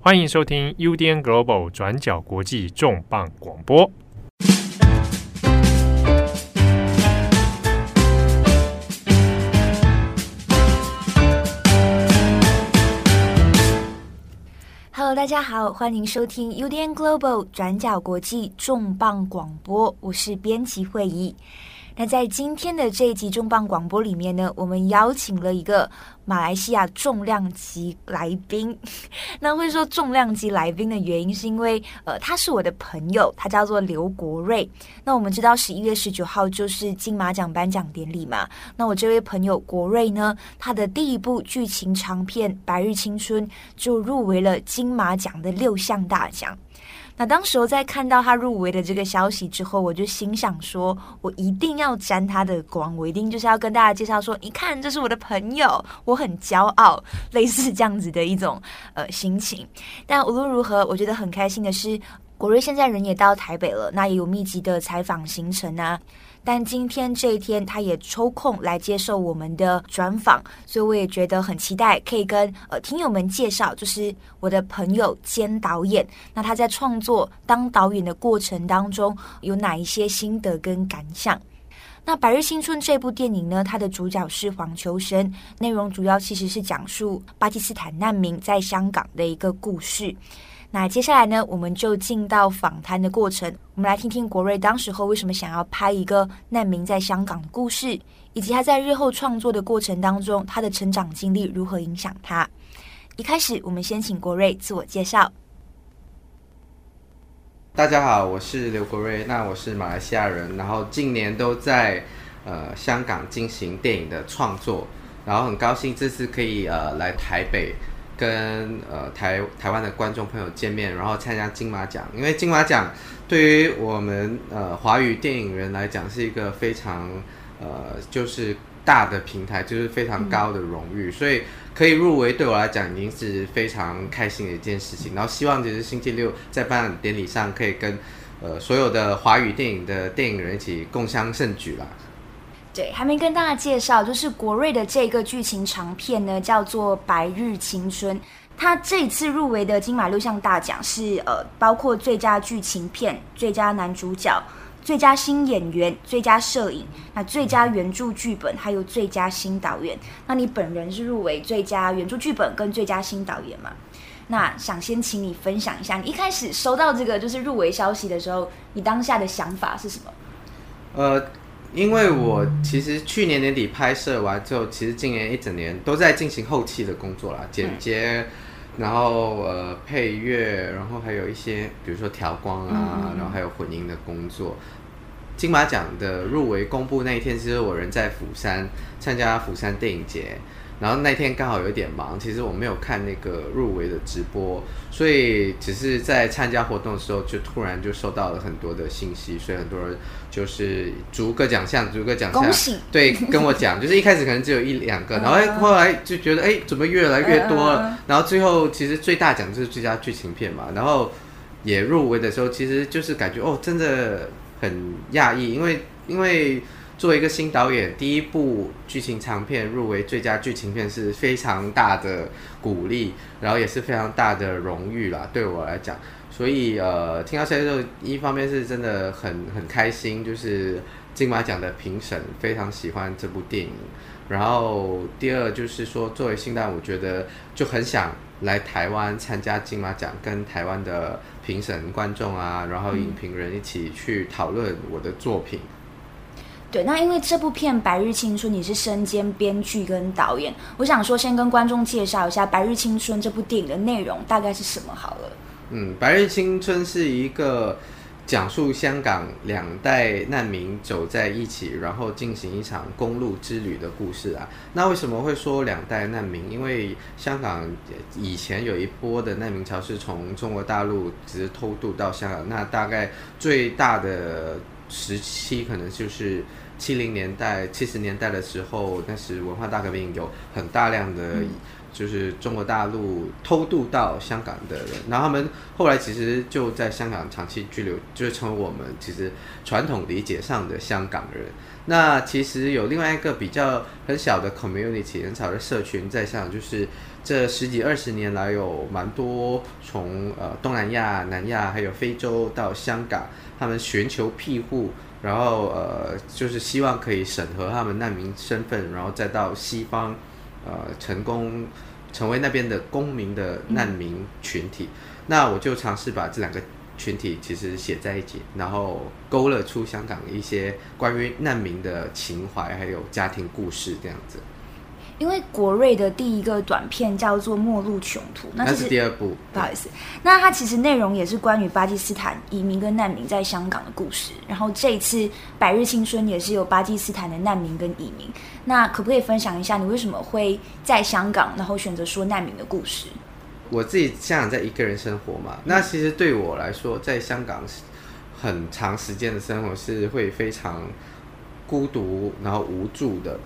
欢迎收听 UDN Global 转角国际重磅广播。Hello，大家好，欢迎收听 UDN Global 转角国际重磅广播，我是编辑会议。那在今天的这一集重磅广播里面呢，我们邀请了一个马来西亚重量级来宾。那会说重量级来宾的原因，是因为呃，他是我的朋友，他叫做刘国瑞。那我们知道十一月十九号就是金马奖颁奖典礼嘛。那我这位朋友国瑞呢，他的第一部剧情长片《白日青春》就入围了金马奖的六项大奖。那当时候在看到他入围的这个消息之后，我就心想说，我一定要沾他的光，我一定就是要跟大家介绍说，一看，这是我的朋友，我很骄傲，类似这样子的一种呃心情。但无论如何，我觉得很开心的是，国瑞现在人也到台北了，那也有密集的采访行程啊。但今天这一天，他也抽空来接受我们的专访，所以我也觉得很期待，可以跟呃听友们介绍，就是我的朋友兼导演。那他在创作当导演的过程当中，有哪一些心得跟感想？那《百日青春》这部电影呢，它的主角是黄秋生，内容主要其实是讲述巴基斯坦难民在香港的一个故事。那接下来呢，我们就进到访谈的过程。我们来听听国瑞当时候为什么想要拍一个难民在香港的故事，以及他在日后创作的过程当中，他的成长经历如何影响他。一开始，我们先请国瑞自我介绍。大家好，我是刘国瑞，那我是马来西亚人，然后近年都在呃香港进行电影的创作，然后很高兴这次可以呃来台北。跟呃台台湾的观众朋友见面，然后参加金马奖，因为金马奖对于我们呃华语电影人来讲是一个非常呃就是大的平台，就是非常高的荣誉，所以可以入围对我来讲已经是非常开心的一件事情。然后希望就是星期六在颁奖典礼上可以跟呃所有的华语电影的电影人一起共襄盛举啦。对，还没跟大家介绍，就是国瑞的这个剧情长片呢，叫做《白日青春》。他这次入围的金马六项大奖是呃，包括最佳剧情片、最佳男主角、最佳新演员、最佳摄影、那最佳原著剧本，还有最佳新导演。那你本人是入围最佳原著剧本跟最佳新导演吗？那想先请你分享一下，你一开始收到这个就是入围消息的时候，你当下的想法是什么？呃。因为我其实去年年底拍摄完之后，其实今年一整年都在进行后期的工作啦，剪接，然后呃配乐，然后还有一些比如说调光啊，然后还有混音的工作。金马奖的入围公布那一天，其实我人在釜山参加釜山电影节。然后那天刚好有点忙，其实我没有看那个入围的直播，所以只是在参加活动的时候，就突然就收到了很多的信息，所以很多人就是逐个奖项，逐个奖项，对，跟我讲，就是一开始可能只有一两个，然后哎，后来就觉得哎，怎么越来越多了？然后最后其实最大奖就是最佳剧情片嘛，然后也入围的时候，其实就是感觉哦，真的很讶异，因为因为。作为一个新导演，第一部剧情长片入围最佳剧情片是非常大的鼓励，然后也是非常大的荣誉啦，对我来讲。所以呃，听到现在之后，一方面是真的很很开心，就是金马奖的评审非常喜欢这部电影。然后第二就是说，作为新导演，我觉得就很想来台湾参加金马奖，跟台湾的评审、观众啊，然后影评人一起去讨论我的作品。对，那因为这部片《白日青春》，你是身兼编剧跟导演，我想说先跟观众介绍一下《白日青春》这部电影的内容大概是什么好了。嗯，《白日青春》是一个讲述香港两代难民走在一起，然后进行一场公路之旅的故事啊。那为什么会说两代难民？因为香港以前有一波的难民潮是从中国大陆直偷渡到香港，那大概最大的。时期可能就是七零年代、七十年代的时候，那时文化大革命有很大量的，就是中国大陆偷渡到香港的人，然后他们后来其实就在香港长期居留，就是成为我们其实传统理解上的香港人。那其实有另外一个比较很小的 community，很小的社群在香港，就是。这十几二十年来有蛮多从呃东南亚、南亚还有非洲到香港，他们寻求庇护，然后呃就是希望可以审核他们难民身份，然后再到西方呃成功成为那边的公民的难民群体。那我就尝试把这两个群体其实写在一起，然后勾勒出香港一些关于难民的情怀，还有家庭故事这样子。因为国瑞的第一个短片叫做《末路穷途》，那，那是第二部。不好意思，那它其实内容也是关于巴基斯坦移民跟难民在香港的故事。然后这一次《百日青春》也是有巴基斯坦的难民跟移民。那可不可以分享一下你为什么会在香港，然后选择说难民的故事？我自己香港在一个人生活嘛，那其实对我来说，在香港很长时间的生活是会非常孤独，然后无助的。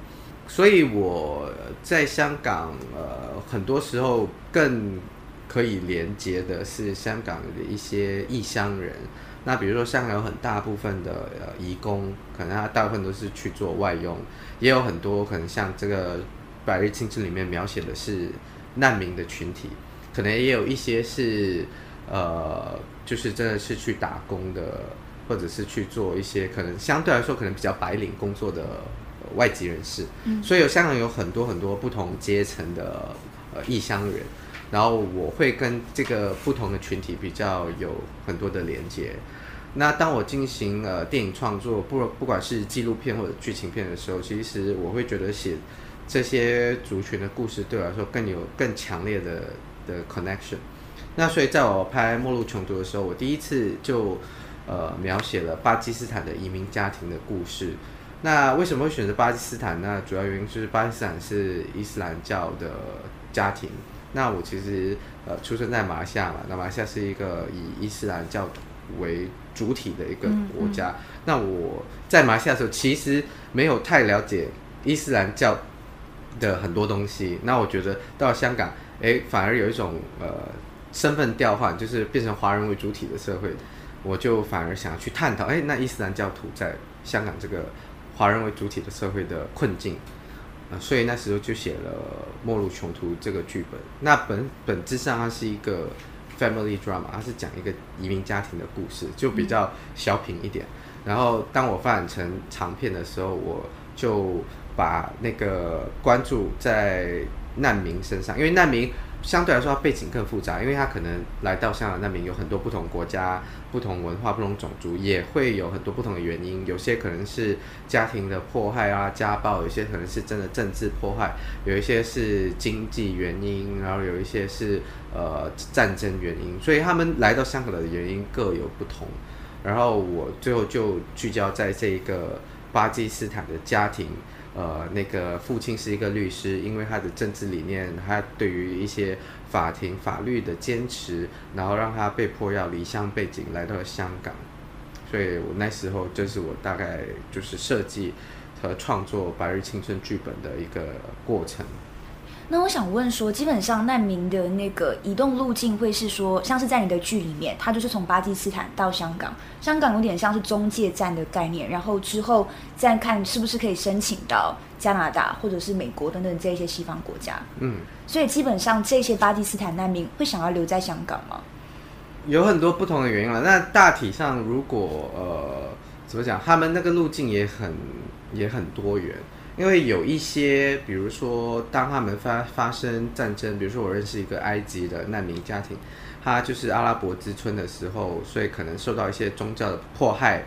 所以我在香港，呃，很多时候更可以连接的是香港的一些异乡人。那比如说，香港有很大部分的呃移工，可能他大部分都是去做外佣，也有很多可能像这个《百日青春》里面描写的是难民的群体，可能也有一些是呃，就是真的是去打工的，或者是去做一些可能相对来说可能比较白领工作的。外籍人士，所以有香港有很多很多不同阶层的呃异乡人，然后我会跟这个不同的群体比较有很多的连接。那当我进行呃电影创作，不不管是纪录片或者剧情片的时候，其实我会觉得写这些族群的故事对我来说更有更强烈的的 connection。那所以在我拍《末路穷途》的时候，我第一次就呃描写了巴基斯坦的移民家庭的故事。那为什么会选择巴基斯坦呢？主要原因就是巴基斯坦是伊斯兰教的家庭。那我其实呃出生在马来西亚嘛，那马来西亚是一个以伊斯兰教为主体的一个国家。嗯嗯。那我在马来西亚的时候，其实没有太了解伊斯兰教的很多东西。那我觉得到香港，诶，反而有一种呃身份调换，就是变成华人为主体的社会，我就反而想要去探讨，诶，那伊斯兰教徒在香港这个。华人为主体的社会的困境，呃，所以那时候就写了《末路穷途》这个剧本。那本本质上它是一个 family drama，它是讲一个移民家庭的故事，就比较小品一点。然后当我发展成长片的时候，我就把那个关注在难民身上，因为难民。相对来说，他背景更复杂，因为他可能来到香港那边有很多不同国家、不同文化、不同种族，也会有很多不同的原因。有些可能是家庭的迫害啊、家暴；有些可能是真的政治迫害；有一些是经济原因，然后有一些是呃战争原因。所以他们来到香港的原因各有不同。然后我最后就聚焦在这一个巴基斯坦的家庭。呃，那个父亲是一个律师，因为他的政治理念，他对于一些法庭法律的坚持，然后让他被迫要离乡背井来到了香港，所以我那时候就是我大概就是设计和创作《白日青春》剧本的一个过程。那我想问说，基本上难民的那个移动路径会是说，像是在你的剧里面，他就是从巴基斯坦到香港，香港有点像是中介站的概念，然后之后再看是不是可以申请到加拿大或者是美国等等这些西方国家。嗯，所以基本上这些巴基斯坦难民会想要留在香港吗？有很多不同的原因了。那大体上，如果呃怎么讲，他们那个路径也很也很多元。因为有一些，比如说，当他们发发生战争，比如说我认识一个埃及的难民家庭，他就是阿拉伯之春的时候，所以可能受到一些宗教的迫害，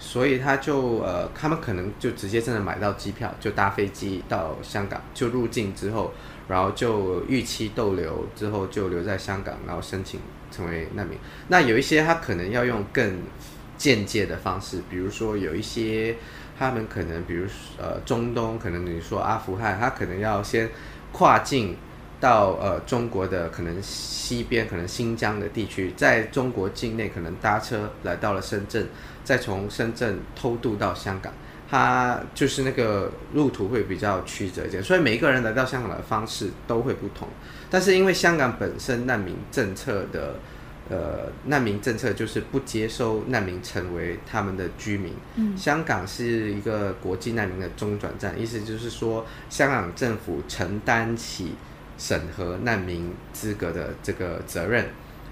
所以他就呃，他们可能就直接真的买到机票，就搭飞机到香港，就入境之后，然后就逾期逗留之后就留在香港，然后申请成为难民。那有一些他可能要用更间接的方式，比如说有一些。他们可能，比如呃，中东，可能你说阿富汗，他可能要先跨境到呃中国的可能西边，可能新疆的地区，在中国境内可能搭车来到了深圳，再从深圳偷渡到香港，他就是那个路途会比较曲折一点，所以每一个人来到香港的方式都会不同。但是因为香港本身难民政策的。呃，难民政策就是不接收难民成为他们的居民。嗯，香港是一个国际难民的中转站，意思就是说，香港政府承担起审核难民资格的这个责任，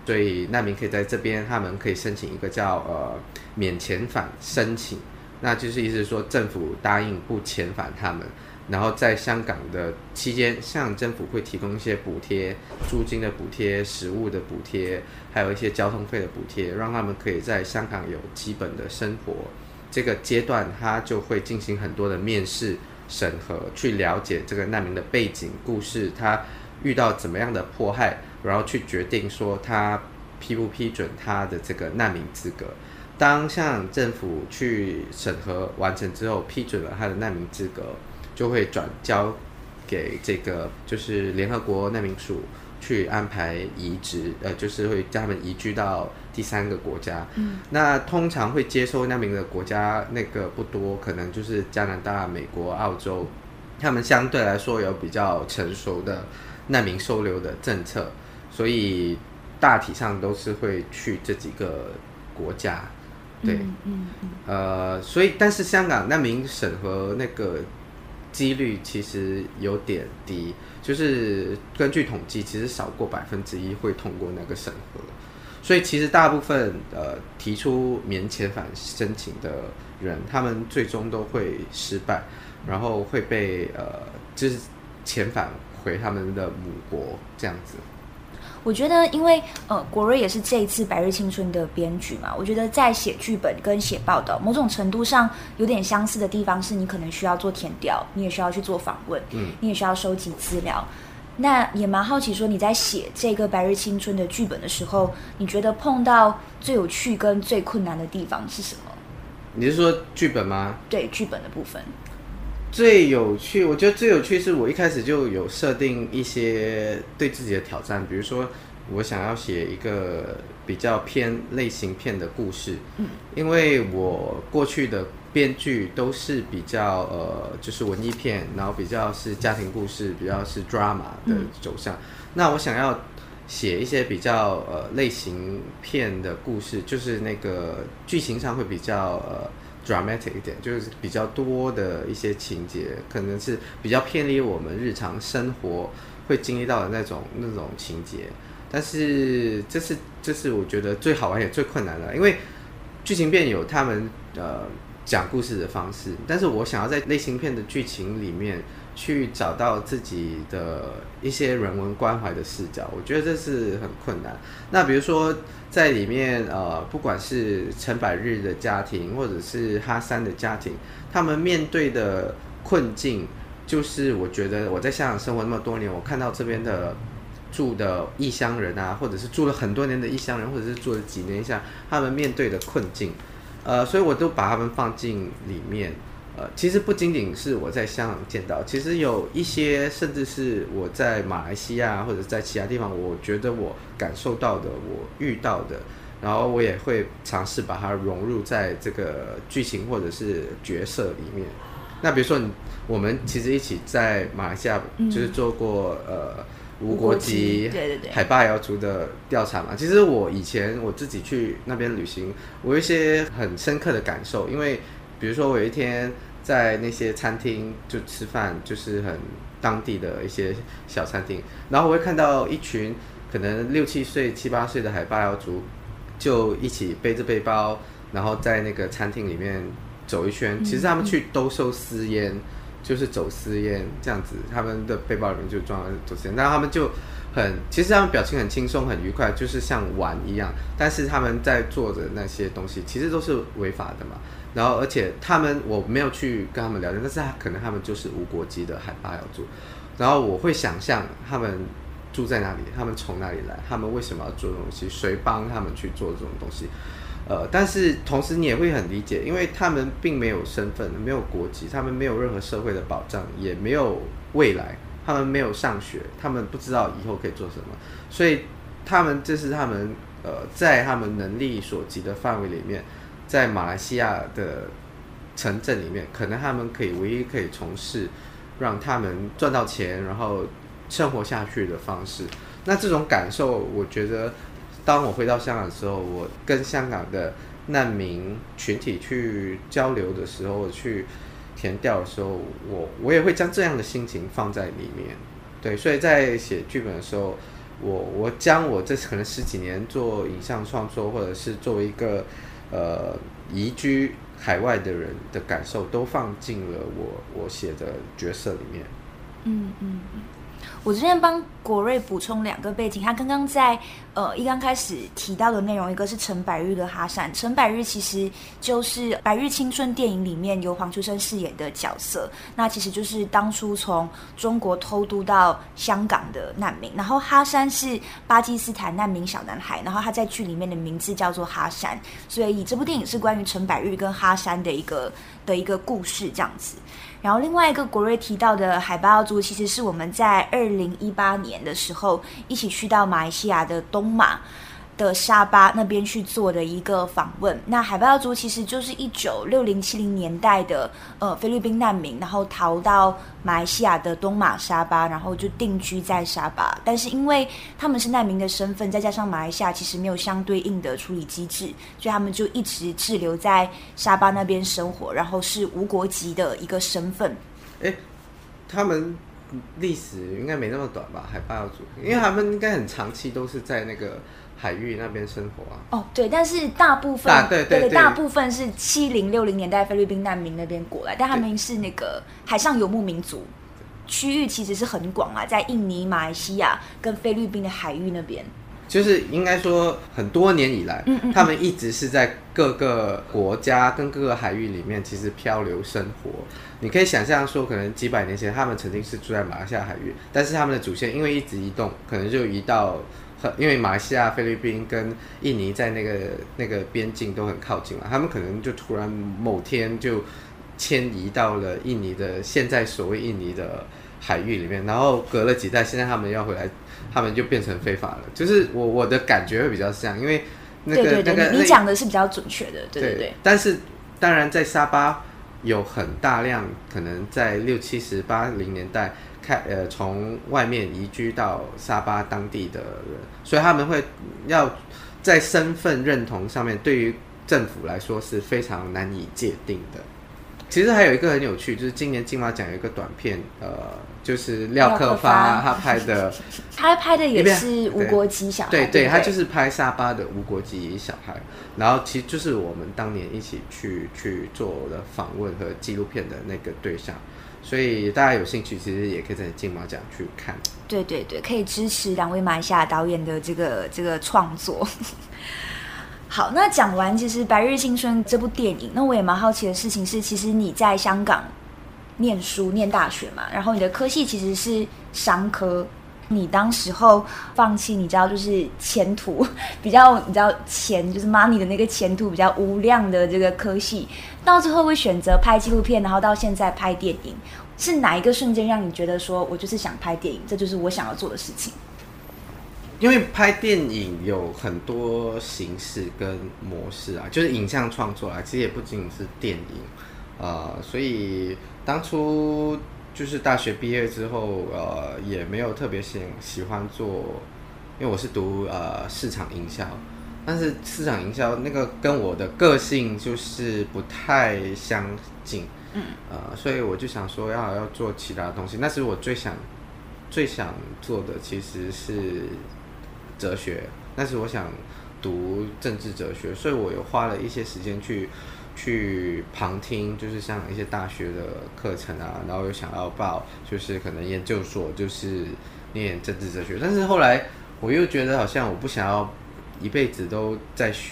所以难民可以在这边，他们可以申请一个叫呃免遣返申请，那就是意思是说政府答应不遣返他们。然后在香港的期间，香港政府会提供一些补贴，租金的补贴、食物的补贴，还有一些交通费的补贴，让他们可以在香港有基本的生活。这个阶段，他就会进行很多的面试审核，去了解这个难民的背景故事，他遇到怎么样的迫害，然后去决定说他批不批准他的这个难民资格。当香港政府去审核完成之后，批准了他的难民资格。就会转交给这个就是联合国难民署去安排移植，呃，就是会将他们移居到第三个国家。嗯，那通常会接收难民的国家那个不多，可能就是加拿大、美国、澳洲，他们相对来说有比较成熟的难民收留的政策，所以大体上都是会去这几个国家。对，嗯嗯，嗯，呃，所以但是香港难民审核那个。几率其实有点低，就是根据统计，其实少过百分之一会通过那个审核，所以其实大部分呃提出免遣返申请的人，他们最终都会失败，然后会被呃就是遣返回他们的母国这样子。我觉得，因为呃，国瑞也是这一次《白日青春》的编剧嘛，我觉得在写剧本跟写报道，某种程度上有点相似的地方是，你可能需要做填调，你也需要去做访问，嗯，你也需要收集资料。那也蛮好奇，说你在写这个《白日青春》的剧本的时候，你觉得碰到最有趣跟最困难的地方是什么？你是说剧本吗？对，剧本的部分。最有趣，我觉得最有趣是我一开始就有设定一些对自己的挑战，比如说我想要写一个比较偏类型片的故事，嗯，因为我过去的编剧都是比较呃，就是文艺片，然后比较是家庭故事，比较是 drama 的走向。嗯，那我想要写一些比较呃类型片的故事，就是那个剧情上会比较呃。Dramatic 一点，就是比较多的一些情节，可能是比较偏离我们日常生活会经历到的那种那种情节。但是这是这是我觉得最好玩也最困难的，因为剧情片有他们呃讲故事的方式，但是我想要在类型片的剧情里面去找到自己的一些人文关怀的视角，我觉得这是很困难。那比如说。在里面，呃，不管是陈百日的家庭，或者是哈三的家庭，他们面对的困境，就是我觉得我在香港生活那么多年，我看到这边的住的异乡人啊，或者是住了很多年的异乡人，或者是住了几年一下，他们面对的困境，呃，所以我都把他们放进里面。呃，其实不仅仅是我在香港见到，其实有一些，甚至是我在马来西亚或者在其他地方，我觉得我感受到的，我遇到的，然后我也会尝试把它融入在这个剧情或者是角色里面。那比如说，我们其实一起在马来西亚就是做过、嗯、呃无国籍海霸瑶族的调查嘛。其实我以前我自己去那边旅行，我有一些很深刻的感受，因为比如说我有一天。在那些餐厅就吃饭，就是很当地的一些小餐厅，然后我会看到一群可能六七岁、七八岁的海霸瑶族，就一起背着背包，然后在那个餐厅里面走一圈。其实他们去兜售私烟，就是走私烟这样子，他们的背包里面就装了走私烟。那他们就很，其实他们表情很轻松、很愉快，就是像玩一样。但是他们在做的那些东西，其实都是违法的嘛。然后，而且他们我没有去跟他们聊天，但是他可能他们就是无国籍的海霸瑶族。然后我会想象他们住在哪里，他们从哪里来，他们为什么要做东西，谁帮他们去做这种东西。呃，但是同时你也会很理解，因为他们并没有身份，没有国籍，他们没有任何社会的保障，也没有未来，他们没有上学，他们不知道以后可以做什么，所以他们这是他们呃在他们能力所及的范围里面。在马来西亚的城镇里面，可能他们可以唯一可以从事让他们赚到钱，然后生活下去的方式。那这种感受，我觉得，当我回到香港的时候，我跟香港的难民群体去交流的时候，去填调的时候，我我也会将这样的心情放在里面。对，所以在写剧本的时候，我我将我这可能十几年做影像创作，或者是作为一个呃移居海外的人的感受，都放进了我我写的角色里面。嗯嗯嗯。我这边帮国瑞补充两个背景，他刚刚在呃一刚开始提到的内容，一个是陈百日的哈山，陈百日其实就是《百日青春》电影里面由黄秋生饰演的角色，那其实就是当初从中国偷渡到香港的难民，然后哈山是巴基斯坦难民小男孩，然后他在剧里面的名字叫做哈山，所以这部电影是关于陈百日跟哈山的一个的一个故事这样子。然后另外一个国瑞提到的海豹族，其实是我们在二零一八年的时候一起去到马来西亚的东马。的沙巴那边去做的一个访问。那海豹族其实就是一九六零七零年代的呃菲律宾难民，然后逃到马来西亚的东马沙巴，然后就定居在沙巴。但是因为他们是难民的身份，再加上马来西亚其实没有相对应的处理机制，所以他们就一直滞留在沙巴那边生活，然后是无国籍的一个身份。诶，他们历史应该没那么短吧？海豹族，因为他们应该很长期都是在那个。海域那边生活啊？哦，对，但是大部分，对对对，大部分是七零六零年代菲律宾难民那边过来，但他们是那个海上游牧民族，区域其实是很广啊，在印尼、马来西亚跟菲律宾的海域那边。就是应该说，很多年以来，嗯嗯嗯，他们一直是在各个国家跟各个海域里面，其实漂流生活。你可以想象说，可能几百年前他们曾经是住在马来西亚海域，但是他们的祖先因为一直移动，可能就移到。因为马来西亚、菲律宾跟印尼在那个那个边境都很靠近嘛，他们可能就突然某天就迁移到了印尼的现在所谓印尼的海域里面，然后隔了几代，现在他们要回来，他们就变成非法了。就是我我的感觉会比较像，因为那个对对对那个你讲的是比较准确的，对对对。对但是当然在沙巴有很大量可能在六七十八零年代。开呃，从外面移居到沙巴当地的人，所以他们会要在身份认同上面，对于政府来说是非常难以界定的。其实还有一个很有趣，就是今年金马奖有一个短片，呃，就是廖克发他拍的，他拍的也是无国籍小孩，对对，他就是拍沙巴的无国籍小孩，然后其实就是我们当年一起去去做的访问和纪录片的那个对象。所以大家有兴趣，其实也可以在金马奖去看。对对对，可以支持两位马来西亚导演的这个这个创作。好，那讲完其实《白日青春》这部电影，那我也蛮好奇的事情是，其实你在香港念书念大学嘛，然后你的科系其实是商科。你当时候放弃，你知道就是前途 比较，你知道钱就是 money 的那个前途比较无量的这个科系，到最后会选择拍纪录片，然后到现在拍电影，是哪一个瞬间让你觉得说我就是想拍电影，这就是我想要做的事情？因为拍电影有很多形式跟模式啊，就是影像创作啊，其实也不仅仅是电影，呃，所以当初。就是大学毕业之后，呃，也没有特别喜喜欢做，因为我是读呃市场营销，但是市场营销那个跟我的个性就是不太相近，嗯，呃，所以我就想说要要做其他东西。那时我最想最想做的其实是哲学，那时我想读政治哲学，所以我有花了一些时间去。去旁听，就是像一些大学的课程啊，然后又想要报，就是可能研究所，就是念政治哲学。但是后来我又觉得好像我不想要一辈子都在学，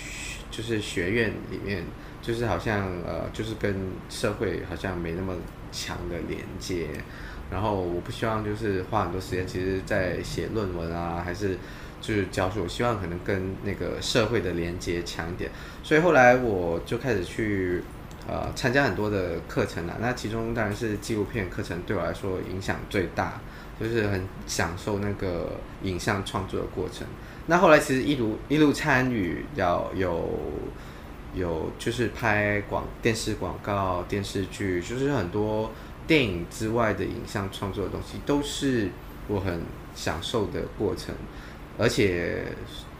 就是学院里面，就是好像呃，就是跟社会好像没那么强的连接。然后我不希望就是花很多时间，其实在写论文啊，还是。就是教书，我希望可能跟那个社会的连接强一点，所以后来我就开始去呃参加很多的课程了。那其中当然是纪录片课程对我来说影响最大，就是很享受那个影像创作的过程。那后来其实一路一路参与，要有有就是拍广电视广告、电视剧，就是很多电影之外的影像创作的东西，都是我很享受的过程。而且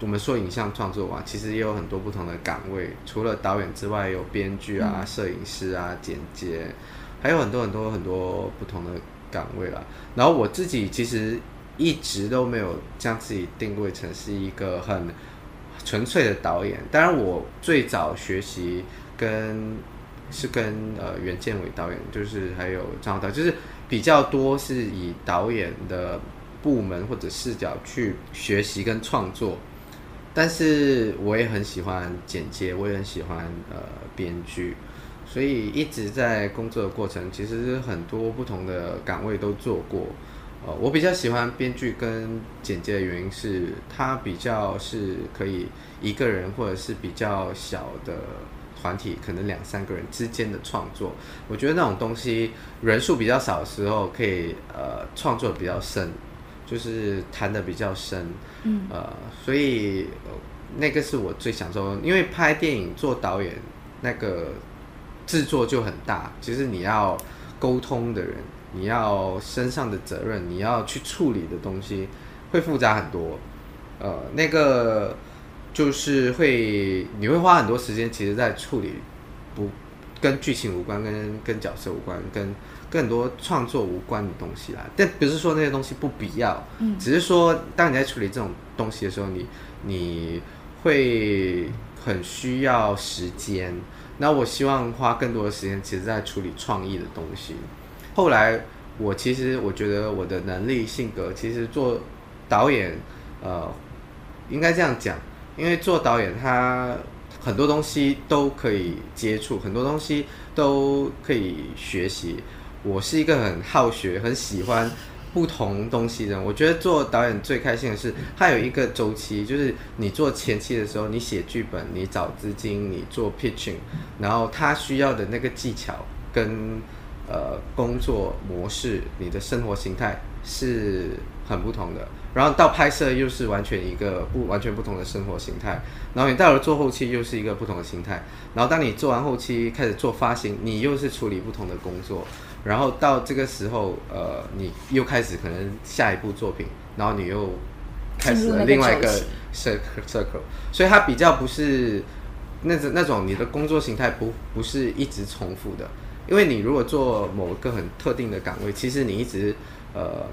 我们说影像创作啊，其实也有很多不同的岗位，除了导演之外，有编剧啊、摄影师啊、剪接，还有很多很多很多不同的岗位啦。然后我自己其实一直都没有将自己定位成是一个很纯粹的导演。当然，我最早学习跟是跟呃袁建伟导演，就是还有张导，就是比较多是以导演的部门或者视角去学习跟创作。但是我也很喜欢剪接，我也很喜欢呃编剧，所以一直在工作的过程，其实很多不同的岗位都做过。呃，我比较喜欢编剧跟剪接的原因是，它比较是可以一个人或者是比较小的团体，可能两三个人之间的创作。我觉得那种东西人数比较少的时候，可以呃创作比较深。就是谈的比较深，嗯，呃，所以那个是我最享受，因为拍电影做导演那个制作就很大，其实你要沟通的人，你要身上的责任，你要去处理的东西会复杂很多，呃，那个就是会你会花很多时间，其实在处理不跟剧情无关，跟跟角色无关，跟。跟很多创作无关的东西啦，但不是说那些东西不必要，嗯，只是说当你在处理这种东西的时候，你你会很需要时间。那我希望花更多的时间，其实在处理创意的东西。后来我其实我觉得我的能力、性格，其实做导演，呃，应该这样讲，因为做导演他很多东西都可以接触，很多东西都可以学习。我是一个很好学、很喜欢不同东西的人。我觉得做导演最开心的是，它有一个周期，就是你做前期的时候，你写剧本，你找资金，你做 pitching，然后他需要的那个技巧跟呃工作模式，你的生活形态是很不同的。然后到拍摄又是完全一个不完全不同的生活形态。然后你到了做后期又是一个不同的形态。然后当你做完后期开始做发行，你又是处理不同的工作。然后到这个时候，呃，你又开始可能下一部作品，然后你又开始了另外一个 circle，circle，所以它比较不是那种那种你的工作形态不不是一直重复的，因为你如果做某个很特定的岗位，其实你一直呃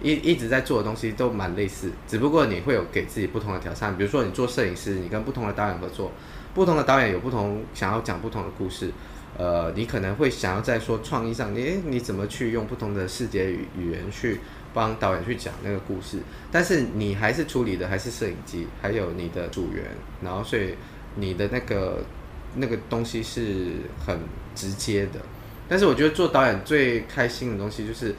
一一直在做的东西都蛮类似，只不过你会有给自己不同的挑战，比如说你做摄影师，你跟不同的导演合作，不同的导演有不同想要讲不同的故事。呃，你可能会想要在说创意上，你你怎么去用不同的视觉语语言去帮导演去讲那个故事？但是你还是处理的还是摄影机，还有你的组员，然后所以你的那个那个东西是很直接的。但是我觉得做导演最开心的东西就是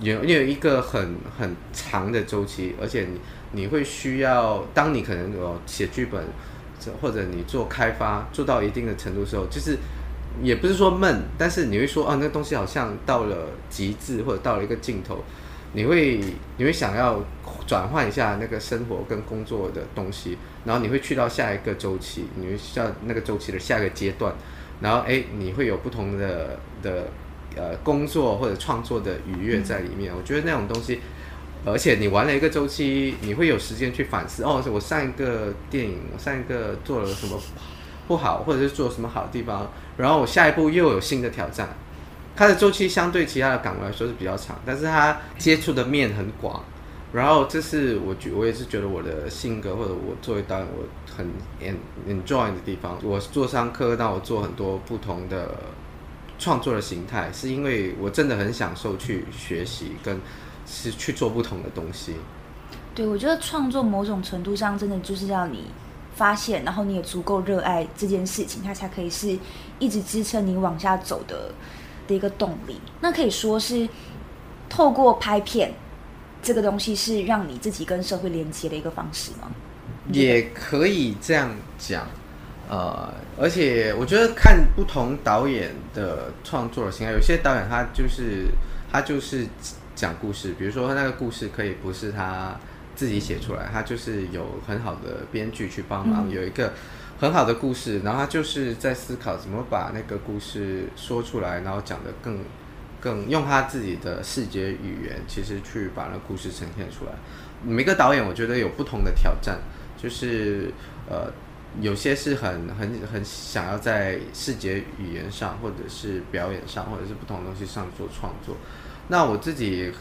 有你有一个很很长的周期，而且你你会需要，当你可能有写剧本或者你做开发做到一定的程度的时候，就是。也不是说闷，但是你会说啊，那东西好像到了极致或者到了一个尽头，你会你会想要转换一下那个生活跟工作的东西，然后你会去到下一个周期，你会到那个周期的下一个阶段，然后诶，你会有不同的的呃工作或者创作的愉悦在里面。我觉得那种东西，而且你玩了一个周期，你会有时间去反思哦，我上一个电影，我上一个做了什么不好，或者是做什么好的地方。然后我下一步又有新的挑战，它的周期相对其他的岗位来说是比较长，但是它接触的面很广。然后这是我觉我也是觉得我的性格或者我作为导演我很 enjoy 的地方。我做商科，但我做很多不同的创作的形态，是因为我真的很享受去学习跟是去做不同的东西。对，我觉得创作某种程度上真的就是要你。发现，然后你也足够热爱这件事情，它才可以是一直支撑你往下走的的一个动力。那可以说是透过拍片这个东西，是让你自己跟社会连接的一个方式吗？也可以这样讲，呃，而且我觉得看不同导演的创作的形态，有些导演他就是他就是讲故事，比如说他那个故事可以不是他。自己写出来，他就是有很好的编剧去帮忙，有一个很好的故事，然后他就是在思考怎么把那个故事说出来，然后讲得更更用他自己的视觉语言，其实去把那故事呈现出来。每个导演我觉得有不同的挑战，就是呃，有些是很很很想要在视觉语言上，或者是表演上，或者是不同的东西上做创作。那我自己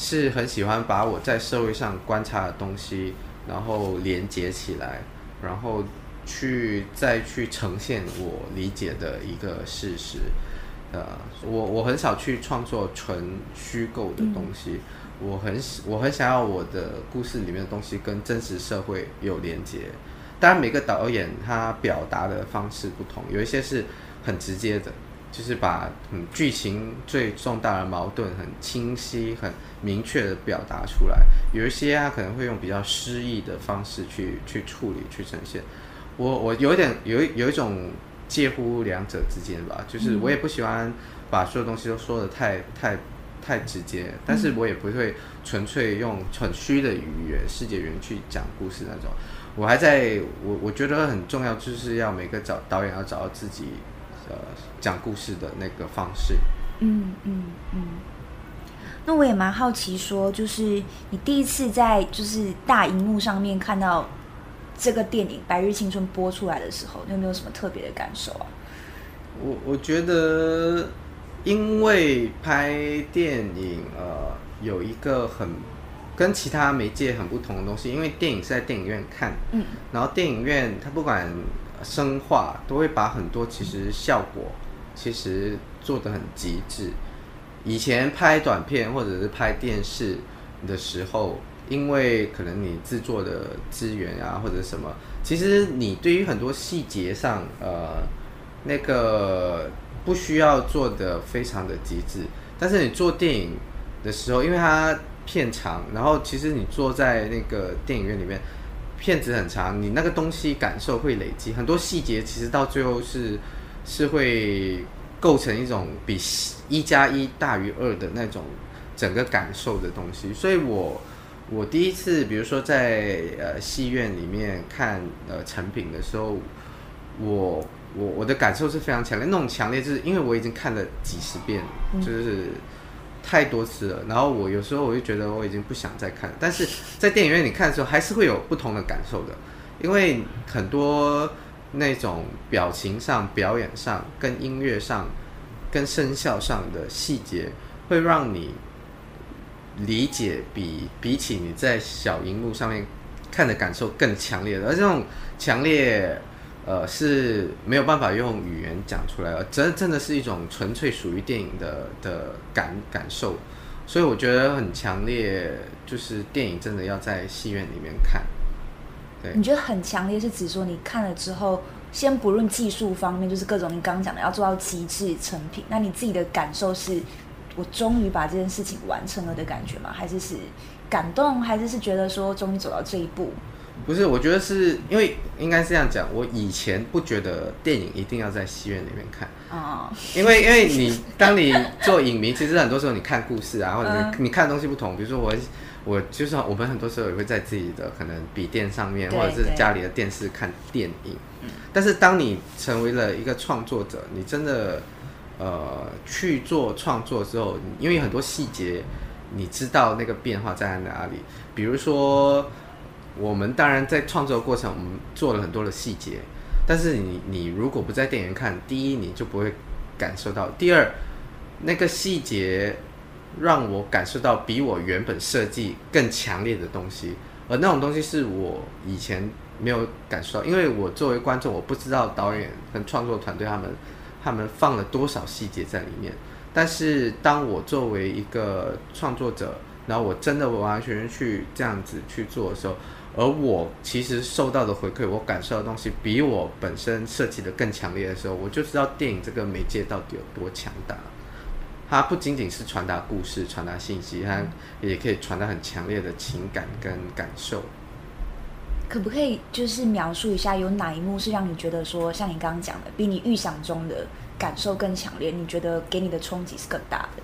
是很喜欢把我在社会上观察的东西，然后连接起来，然后去再去呈现我理解的一个事实。呃，我我很少去创作纯虚构的东西，嗯、我很我很想要我的故事里面的东西跟真实社会有连接。当然，每个导演他表达的方式不同，有一些是很直接的，就是把嗯剧情最重大的矛盾很清晰、很明确的表达出来；有一些他可能会用比较诗意的方式去去处理、去呈现。我我有点有有一种。介乎两者之间吧，就是我也不喜欢把所有东西都说得太太太直接，但是我也不会纯粹用很虚的语言、世界语言去讲故事那种。我还在我我觉得很重要，就是要每个找导演要找到自己呃讲故事的那个方式。嗯嗯嗯。那我也蛮好奇，说就是你第一次在就是大荧幕上面看到。这个电影《白日青春》播出来的时候，你有没有什么特别的感受啊？我我觉得，因为拍电影呃有一个很跟其他媒介很不同的东西，因为电影是在电影院看，嗯，然后电影院它不管生化都会把很多其实效果其实做得很极致。以前拍短片或者是拍电视的时候。因为可能你制作的资源啊，或者什么，其实你对于很多细节上，呃，那个不需要做的非常的极致。但是你做电影的时候，因为它片长，然后其实你坐在那个电影院里面，片子很长，你那个东西感受会累积，很多细节其实到最后是是会构成一种比一加一大于二的那种整个感受的东西，所以我。我第一次，比如说在呃戏院里面看呃成品的时候，我我我的感受是非常强烈，那种强烈就是因为我已经看了几十遍，就是太多次了。然后我有时候我就觉得我已经不想再看，但是在电影院里看的时候，还是会有不同的感受的，因为很多那种表情上、表演上、跟音乐上、跟声效上的细节，会让你。理解比比起你在小荧幕上面看的感受更强烈的，而这种强烈，呃，是没有办法用语言讲出来的，真真的是一种纯粹属于电影的的感感受，所以我觉得很强烈，就是电影真的要在戏院里面看。对，你觉得很强烈是指说你看了之后，先不论技术方面，就是各种你刚刚讲的要做到极致成品，那你自己的感受是？我终于把这件事情完成了的感觉吗？还是是感动，还是是觉得说终于走到这一步？不是，我觉得是因为应该是这样讲。我以前不觉得电影一定要在戏院里面看啊，因为因为你当你做影迷，其实很多时候你看故事啊，或者你，你看的东西不同。比如说我我就是我们很多时候也会在自己的可能笔电上面，或者是家里的电视看电影。但是当你成为了一个创作者，你真的。呃，去做创作之后，因为很多细节，你知道那个变化在哪里。比如说，我们当然在创作过程，我们做了很多的细节，但是你你如果不在电影院看，第一你就不会感受到；第二，那个细节让我感受到比我原本设计更强烈的东西，而那种东西是我以前没有感受到，因为我作为观众，我不知道导演跟创作团队他们。他们放了多少细节在里面？但是当我作为一个创作者，然后我真的完完全全去这样子去做的时候，而我其实受到的回馈，我感受的东西比我本身设计的更强烈的时候，我就知道电影这个媒介到底有多强大。它不仅仅是传达故事、传达信息，它也可以传达很强烈的情感跟感受。可不可以就是描述一下，有哪一幕是让你觉得说，像你刚刚讲的，比你预想中的感受更强烈？你觉得给你的冲击是更大的？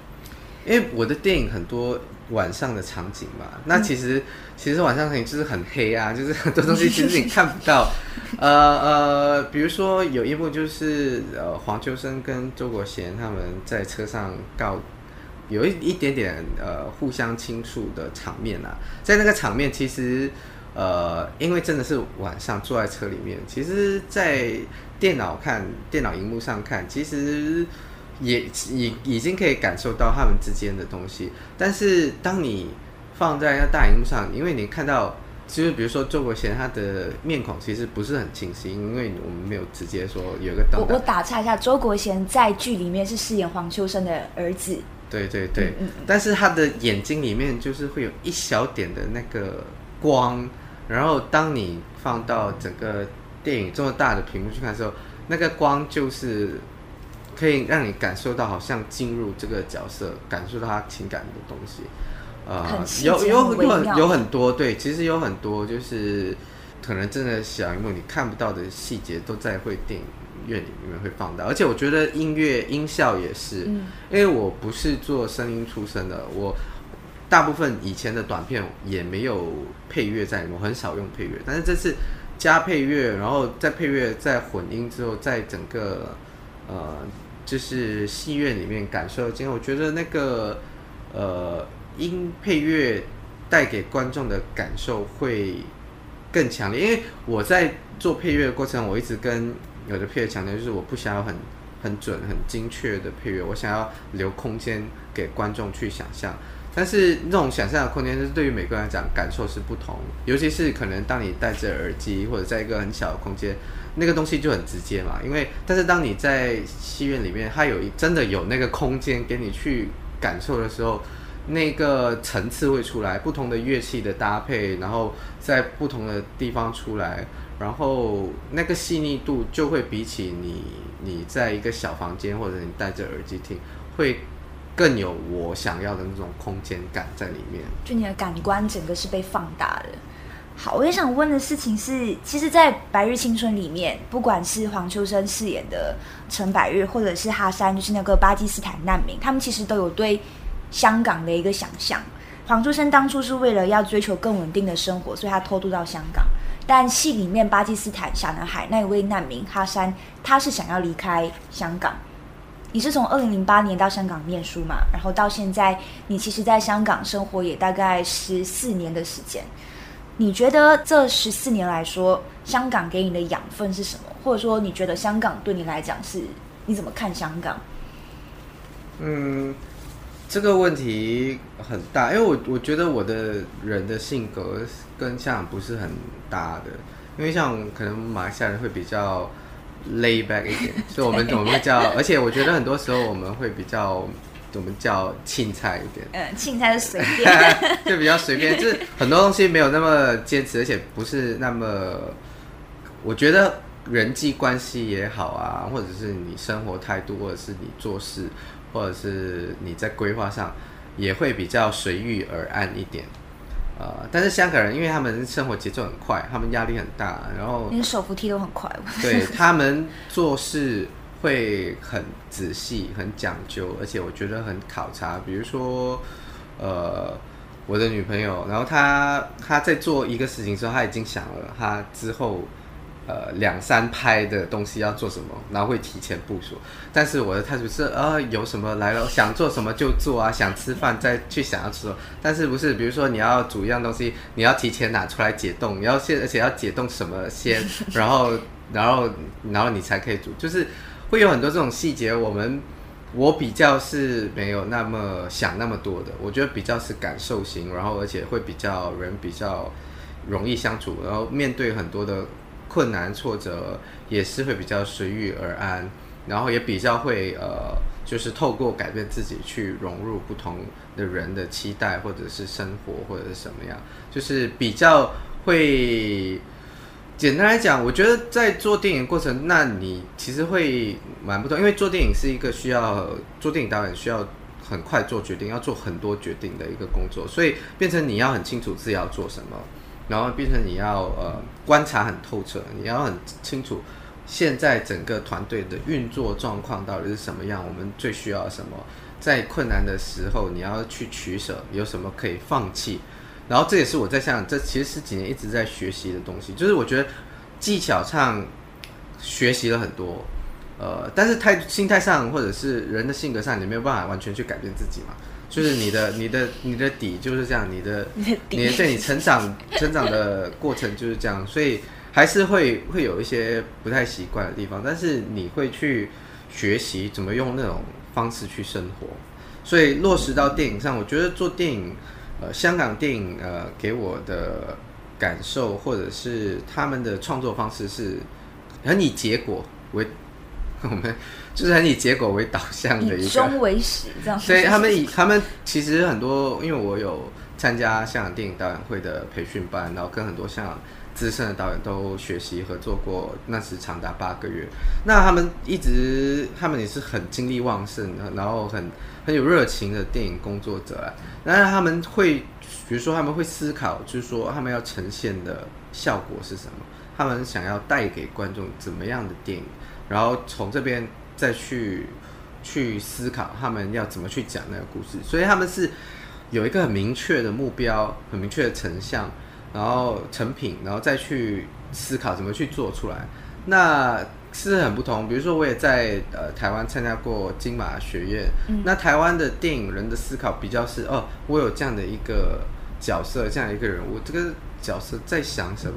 因为我的电影很多晚上的场景嘛，那其实、嗯、其实晚上场景就是很黑啊，就是很多东西其实你看不到。呃呃，比如说有一幕就是呃黄秋生跟周国贤他们在车上告，有一一点点呃互相倾诉的场面啊，在那个场面其实。呃，因为真的是晚上坐在车里面，其实，在电脑看、电脑荧幕上看，其实也已已经可以感受到他们之间的东西。但是当你放在那大荧幕上，因为你看到，就是比如说周国贤他的面孔其实不是很清晰，因为我们没有直接说有一个灯。我我打岔一下，周国贤在剧里面是饰演黄秋生的儿子。对对对，嗯嗯，但是他的眼睛里面就是会有一小点的那个光，然后当你放到整个电影这么大的屏幕去看的时候，那个光就是可以让你感受到好像进入这个角色，感受到他情感的东西。呃，有有有很有很多，对，其实有很多就是可能真的小荧幕你看不到的细节都在会电影院里面会放到，而且我觉得音乐音效也是，嗯，因为我不是做声音出身的，我大部分以前的短片也没有配乐在里面，我很少用配乐，但是这次加配乐，然后在配乐再混音之后，在整个呃就是戏院里面感受，今天我觉得那个呃。音配乐带给观众的感受会更强烈，因为我在做配乐的过程，我一直跟有的配乐强调，就是我不想要很很准、很精确的配乐，我想要留空间给观众去想象。但是那种想象的空间，是对于每个人来讲感受是不同，尤其是可能当你戴着耳机或者在一个很小的空间，那个东西就很直接嘛。因为但是当你在戏院里面，它有一真的有那个空间给你去感受的时候。那个层次会出来，不同的乐器的搭配，然后在不同的地方出来，然后那个细腻度就会比起你你在一个小房间或者你戴着耳机听，会更有我想要的那种空间感在里面。就你的感官整个是被放大的。好，我也想问的事情是，其实，在《白日青春》里面，不管是黄秋生饰演的陈百日，或者是哈山，就是那个巴基斯坦难民，他们其实都有对。香港的一个想象，黄秋生当初是为了要追求更稳定的生活，所以他偷渡到香港。但戏里面巴基斯坦小男孩那一位难民哈山，他是想要离开香港。你是从二零零八年到香港念书嘛？然后到现在，你其实在香港生活也大概十四年的时间。你觉得这十四年来说，香港给你的养分是什么？或者说，你觉得香港对你来讲是？你怎么看香港？嗯。这个问题很大，因为我我觉得我的人的性格跟香港不是很搭的，因为像可能马来西亚人会比较 lay back 一点，所以我们我们会叫，而且我觉得很多时候我们会比较我们叫青菜一点，嗯，青菜是随便，就比较随便，就是很多东西没有那么坚持，而且不是那么，我觉得人际关系也好啊，或者是你生活态度，或者是你做事。或者是你在规划上也会比较随遇而安一点，呃，但是香港人因为他们生活节奏很快，他们压力很大，然后连手扶梯都很快，对，他们做事会很仔细、很讲究，而且我觉得很考察。比如说，呃，我的女朋友，然后她她在做一个事情的时候，她已经想了她之后。呃，两三拍的东西要做什么，然后会提前部署。但是我的态度是，呃，有什么来了，想做什么就做啊，想吃饭再去想要吃。但是不是，比如说你要煮一样东西，你要提前拿出来解冻，你要先，而且要解冻什么先，然后，然后，然后你才可以煮。就是 会有很多这种细节，我们我比较是没有那么想那么多的，我觉得比较是感受型，然后而且会比较人比较容易相处，然后面对很多的。困难挫折也是会比较随遇而安，然后也比较会呃，就是透过改变自己去融入不同的人的期待，或者是生活，或者是什么样，就是比较会。简单来讲，我觉得在做电影过程，那你其实会蛮不同，因为做电影是一个需要做电影导演需要很快做决定，要做很多决定的一个工作，所以变成你要很清楚自己要做什么。然后变成你要呃观察很透彻，你要很清楚现在整个团队的运作状况到底是什么样，我们最需要什么，在困难的时候你要去取舍，有什么可以放弃。然后这也是我在想，这其实是几年一直在学习的东西，就是我觉得技巧上学习了很多，呃，但是态心态上或者是人的性格上，你没有办法完全去改变自己嘛。就是你的、你的、你的底就是这样，你的、你的，你对你成长、成长的过程就是这样，所以还是会会有一些不太习惯的地方，但是你会去学习怎么用那种方式去生活，所以落实到电影上，我觉得做电影，呃，香港电影呃给我的感受，或者是他们的创作方式是很以结果为，我们就是很以结果为导向的一个，以终为始这样。所以他们以他们其实很多，因为我有参加香港电影导演会的培训班，然后跟很多香港。资深的导演都学习合作过，那是长达八个月。那他们一直，他们也是很精力旺盛的，然后很很有热情的电影工作者啊。那他们会，比如说他们会思考，就是说他们要呈现的效果是什么？他们想要带给观众怎么样的电影？然后从这边再去去思考他们要怎么去讲那个故事。所以他们是有一个很明确的目标，很明确的成像。然后成品，然后再去思考怎么去做出来，那是很不同。比如说，我也在呃台湾参加过金马学院，嗯、那台湾的电影人的思考比较是哦，我有这样的一个角色，这样一个人物，这个角色在想什么，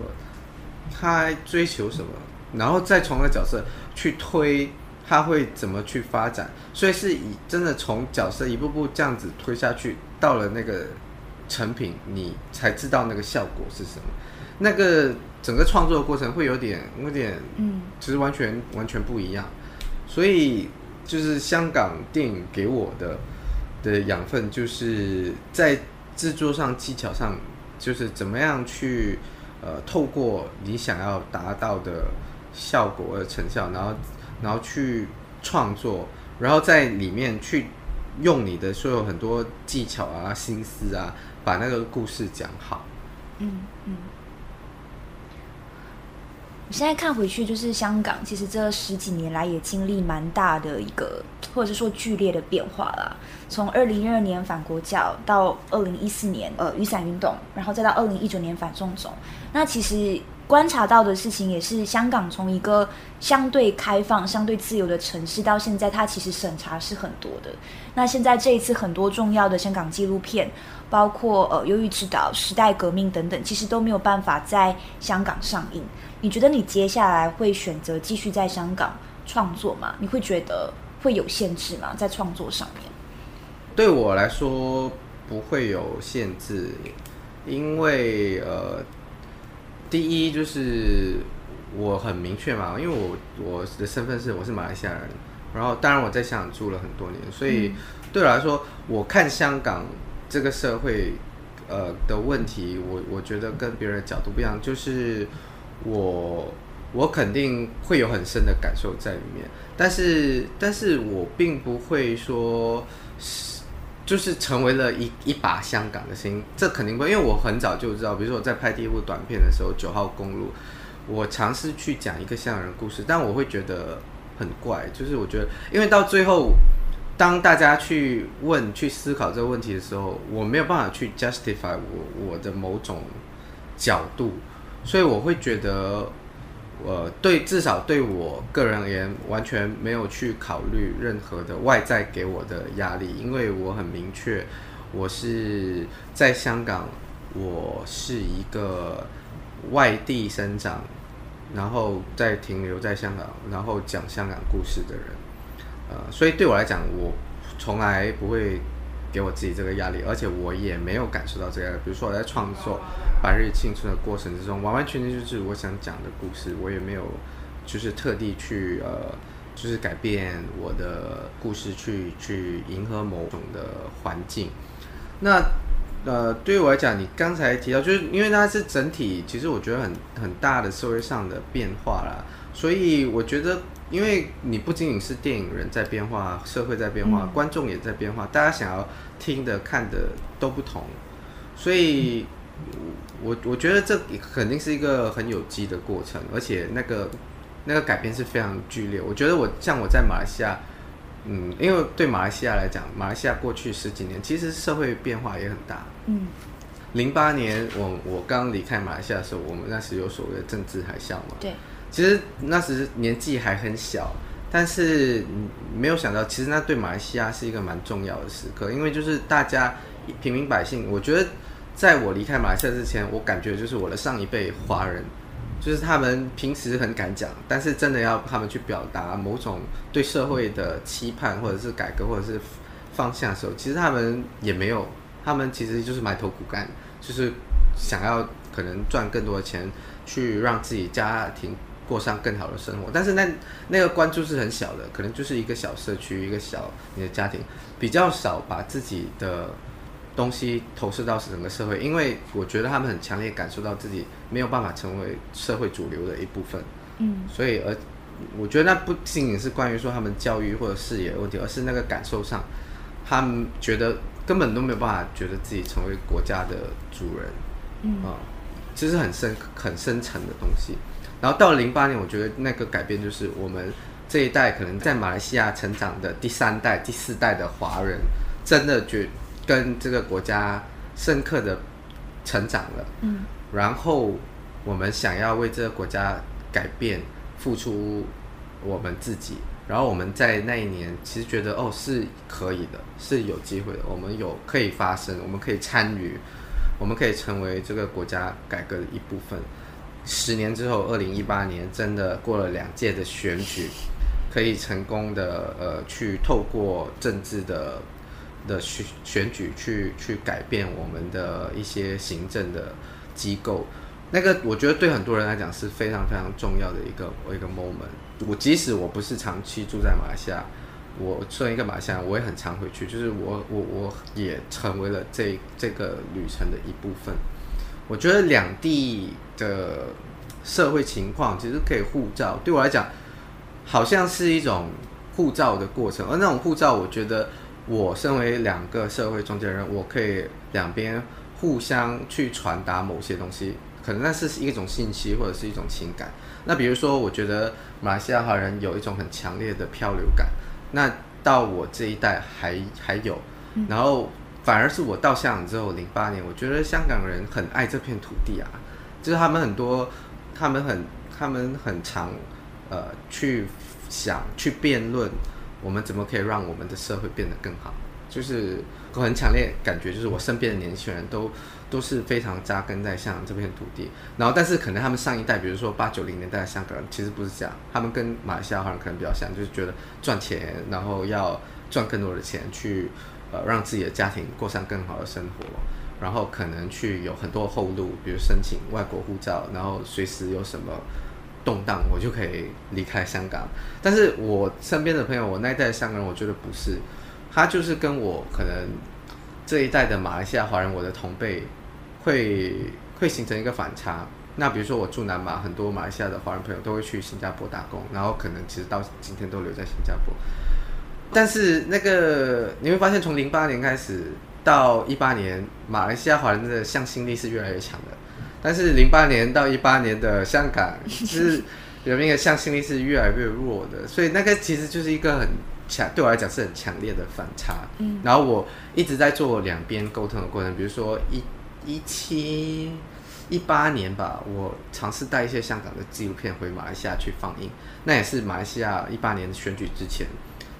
他追求什么，然后再从那个角色去推他会怎么去发展，所以是以真的从角色一步步这样子推下去，到了那个。成品，你才知道那个效果是什么。那个整个创作的过程会有点，有点，嗯，其实完全完全不一样。所以就是香港电影给我的的养分，就是在制作上、技巧上，就是怎么样去呃，透过你想要达到的效果和成效，然后然后去创作，然后在里面去用你的所有很多技巧啊、心思啊。把那个故事讲好。嗯嗯，我现在看回去，就是香港，其实这十几年来也经历蛮大的一个，或者是说剧烈的变化啦。从二零一二年反国教到二零一四年呃雨伞运动，然后再到二零一九年反送中，那其实。观察到的事情也是，香港从一个相对开放、相对自由的城市，到现在它其实审查是很多的。那现在这一次很多重要的香港纪录片，包括呃《忧郁之岛》《时代革命》等等，其实都没有办法在香港上映。你觉得你接下来会选择继续在香港创作吗？你会觉得会有限制吗？在创作上面？对我来说不会有限制，因为呃。第一就是我很明确嘛，因为我我的身份是我是马来西亚人，然后当然我在香港住了很多年，所以对我来说，我看香港这个社会呃的问题，我我觉得跟别人的角度不一样，就是我我肯定会有很深的感受在里面，但是但是我并不会说。就是成为了一一把香港的心，这肯定不会，因为我很早就知道，比如说我在拍第一部短片的时候，《九号公路》，我尝试去讲一个香港人故事，但我会觉得很怪，就是我觉得，因为到最后，当大家去问、去思考这个问题的时候，我没有办法去 justify 我我的某种角度，所以我会觉得。我对至少对我个人而言，完全没有去考虑任何的外在给我的压力，因为我很明确，我是在香港，我是一个外地生长，然后再停留在香港，然后讲香港故事的人，呃，所以对我来讲，我从来不会。给我自己这个压力，而且我也没有感受到这个。比如说我在创作《白日青春》的过程之中，完完全全就是我想讲的故事，我也没有就是特地去呃，就是改变我的故事去去迎合某种的环境。那呃，对于我来讲，你刚才提到，就是因为它是整体，其实我觉得很很大的社会上的变化啦，所以我觉得。因为你不仅仅是电影人在变化，社会在变化，嗯、观众也在变化，大家想要听的、看的都不同，所以，我我觉得这肯定是一个很有机的过程，而且那个那个改变是非常剧烈。我觉得我像我在马来西亚，嗯，因为对马来西亚来讲，马来西亚过去十几年其实社会变化也很大。嗯，零八年我我刚离开马来西亚的时候，我们那时有所谓的政治海啸嘛。对。其实那时年纪还很小，但是没有想到，其实那对马来西亚是一个蛮重要的时刻，因为就是大家平民百姓，我觉得在我离开马来西亚之前，我感觉就是我的上一辈华人就是他们平时很敢讲，但是真的要他们去表达某种对社会的期盼，或者是改革，或者是方向的时候，其实他们也没有，他们其实就是埋头苦干，就是想要可能赚更多的钱，去让自己家庭过上更好的生活。但是那那个关注是很小的，可能就是一个小社区，一个小你的家庭，比较少把自己的。东西投射到整个社会，因为我觉得他们很强烈感受到自己没有办法成为社会主流的一部分，嗯，所以而我觉得那不仅仅是关于说他们教育或者视野问题，而是那个感受上，他们觉得根本都没有办法觉得自己成为国家的主人，嗯，啊，其实很深很深层的东西。然后到了零八年，我觉得那个改变就是我们这一代可能在马来西亚成长的第三代、第四代的华人，真的觉。跟这个国家深刻的成长了，嗯，然后我们想要为这个国家改变，付出我们自己，然后我们在那一年其实觉得哦是可以的，是有机会的，我们有可以发生，我们可以参与，我们可以成为这个国家改革的一部分。十年之后，二零一八年真的过了两届的选举，可以成功的呃去透过政治的。的选选举去去改变我们的一些行政的机构，那个我觉得对很多人来讲是非常非常重要的一个一个 moment。我即使我不是长期住在马来西亚，我作为一个马来西亚，我也很常回去，就是我我我也成为了这这个旅程的一部分。我觉得两地的社会情况其实可以护照，对我来讲，好像是一种护照的过程，而那种护照，我觉得。我身为两个社会中间人，我可以两边互相去传达某些东西，可能那是一种信息或者是一种情感。那比如说，我觉得马来西亚华人有一种很强烈的漂流感，那到我这一代还还有，然后反而是我到香港之后，零八年，我觉得香港人很爱这片土地啊，就是他们很多，他们很他们很常呃去想去辩论。我们怎么可以让我们的社会变得更好？就是我很强烈感觉，就是我身边的年轻人都都是非常扎根在香港这片土地。然后，但是可能他们上一代，比如说八九零年代的香港人，其实不是这样。他们跟马来西亚华人可能比较像，就是觉得赚钱，然后要赚更多的钱去呃让自己的家庭过上更好的生活，然后可能去有很多后路，比如申请外国护照，然后随时有什么。动荡，我就可以离开香港。但是我身边的朋友，我那一代香港人，我觉得不是，他就是跟我可能这一代的马来西亚华人，我的同辈会会形成一个反差。那比如说我住南马，很多马来西亚的华人朋友都会去新加坡打工，然后可能其实到今天都留在新加坡。但是那个你会发现，从零八年开始到一八年，马来西亚华人的向心力是越来越强的。但是零八年到一八年的香港，是人民的向心力是越来越弱的，所以那个其实就是一个很强，对我来讲是很强烈的反差。嗯，然后我一直在做两边沟通的过程，比如说一一七一八年吧，我尝试带一些香港的纪录片回马来西亚去放映，那也是马来西亚一八年选举之前，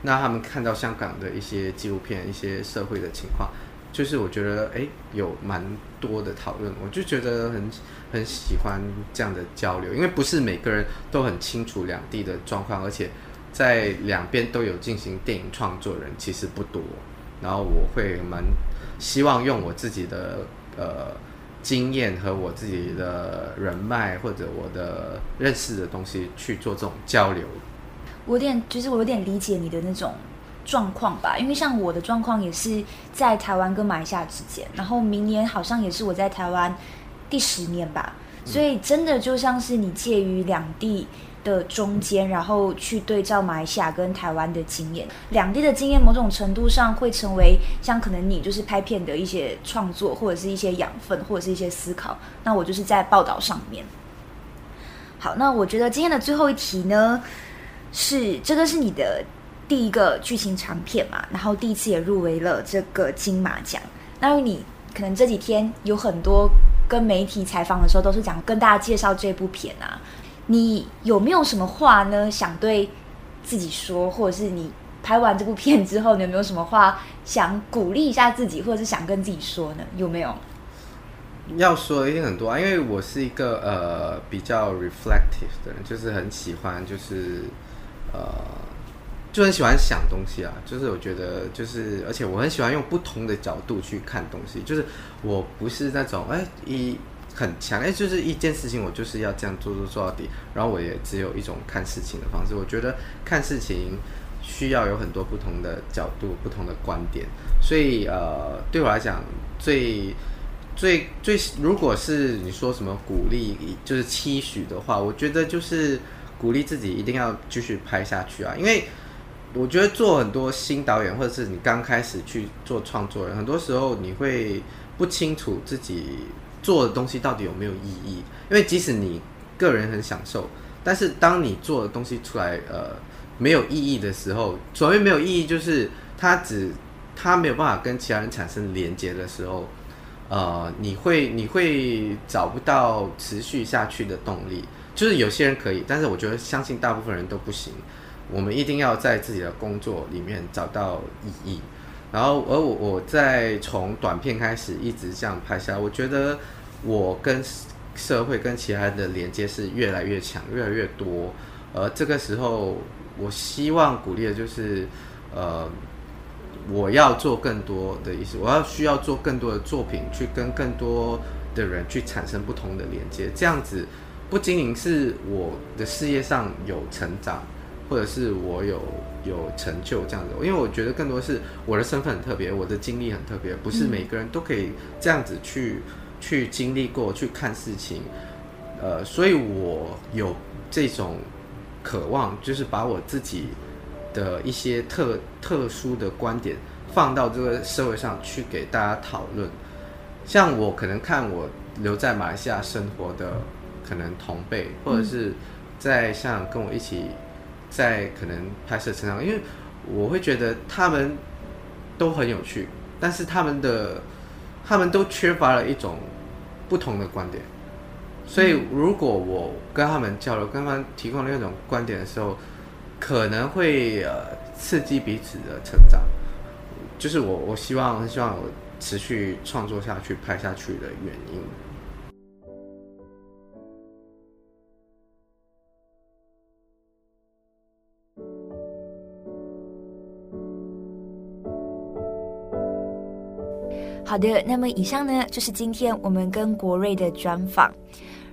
那他们看到香港的一些纪录片，一些社会的情况。就是我觉得哎，有蛮多的讨论，我就觉得很很喜欢这样的交流，因为不是每个人都很清楚两地的状况，而且在两边都有进行电影创作人其实不多。然后我会蛮希望用我自己的呃经验和我自己的人脉或者我的认识的东西去做这种交流。我有点，就是我有点理解你的那种。状况吧，因为像我的状况也是在台湾跟马来西亚之间，然后明年好像也是我在台湾第十年吧，所以真的就像是你介于两地的中间，然后去对照马来西亚跟台湾的经验，两地的经验某种程度上会成为像可能你就是拍片的一些创作或者是一些养分或者是一些思考，那我就是在报道上面。好，那我觉得今天的最后一题呢，是这个是你的。第一个剧情长片嘛，然后第一次也入围了这个金马奖。那你可能这几天有很多跟媒体采访的时候，都是讲跟大家介绍这部片啊。你有没有什么话呢？想对自己说，或者是你拍完这部片之后，你有没有什么话想鼓励一下自己，或者是想跟自己说呢？有没有？要说一定很多啊，因为我是一个呃比较 reflective 的人，就是很喜欢就是呃就很喜欢想东西啊，就是我觉得就是而且我很喜欢用不同的角度去看东西，就是我不是那种哎一很强哎就是一件事情我就是要这样做做做到底，然后我也只有一种看事情的方式，我觉得看事情需要有很多不同的角度、不同的观点，所以呃对我来讲最。最最，如果是你说什么鼓励，就是期许的话，我觉得就是鼓励自己一定要继续拍下去啊。因为我觉得做很多新导演，或者是你刚开始去做创作人，很多时候你会不清楚自己做的东西到底有没有意义。因为即使你个人很享受，但是当你做的东西出来，呃，没有意义的时候，所谓没有意义，就是它只它没有办法跟其他人产生连接的时候。呃，你会你会找不到持续下去的动力，就是有些人可以，但是我觉得相信大部分人都不行。我们一定要在自己的工作里面找到意义。然后，而我我在从短片开始一直这样拍下来，我觉得我跟社会跟其他的连接是越来越强，越来越多。而这个时候，我希望鼓励的就是，呃。我要做更多的意思，我要需要做更多的作品，去跟更多的人去产生不同的连接。这样子不仅仅是我的事业上有成长，或者是我有有成就这样子。因为我觉得更多是我的身份很特别，我的经历很特别，不是每个人都可以这样子去去经历过去看事情。呃，所以我有这种渴望，就是把我自己。的一些特特殊的观点放到这个社会上去给大家讨论，像我可能看我留在马来西亚生活的可能同辈，或者是在像跟我一起在可能拍摄成长，因为我会觉得他们都很有趣，但是他们的他们都缺乏了一种不同的观点，所以如果我跟他们交流，跟他们提供了一种观点的时候。可能会呃刺激彼此的成长，就是我我希望希望我持续创作下去、拍下去的原因。好的，那么以上呢就是今天我们跟国瑞的专访。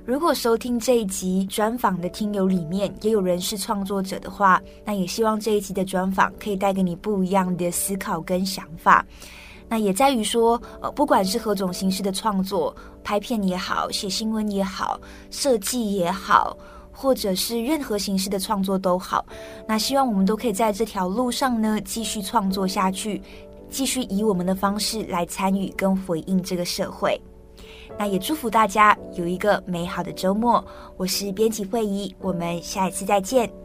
如果收听这一集专访的听友里面也有人是创作者的话，那也希望这一集的专访可以带给你不一样的思考跟想法。那也在于说，呃，不管是何种形式的创作，拍片也好，写新闻也好，设计也好，或者是任何形式的创作都好，那希望我们都可以在这条路上呢继续创作下去，继续以我们的方式来参与跟回应这个社会。那也祝福大家有一个美好的周末。我是编辑慧仪，我们下一次再见。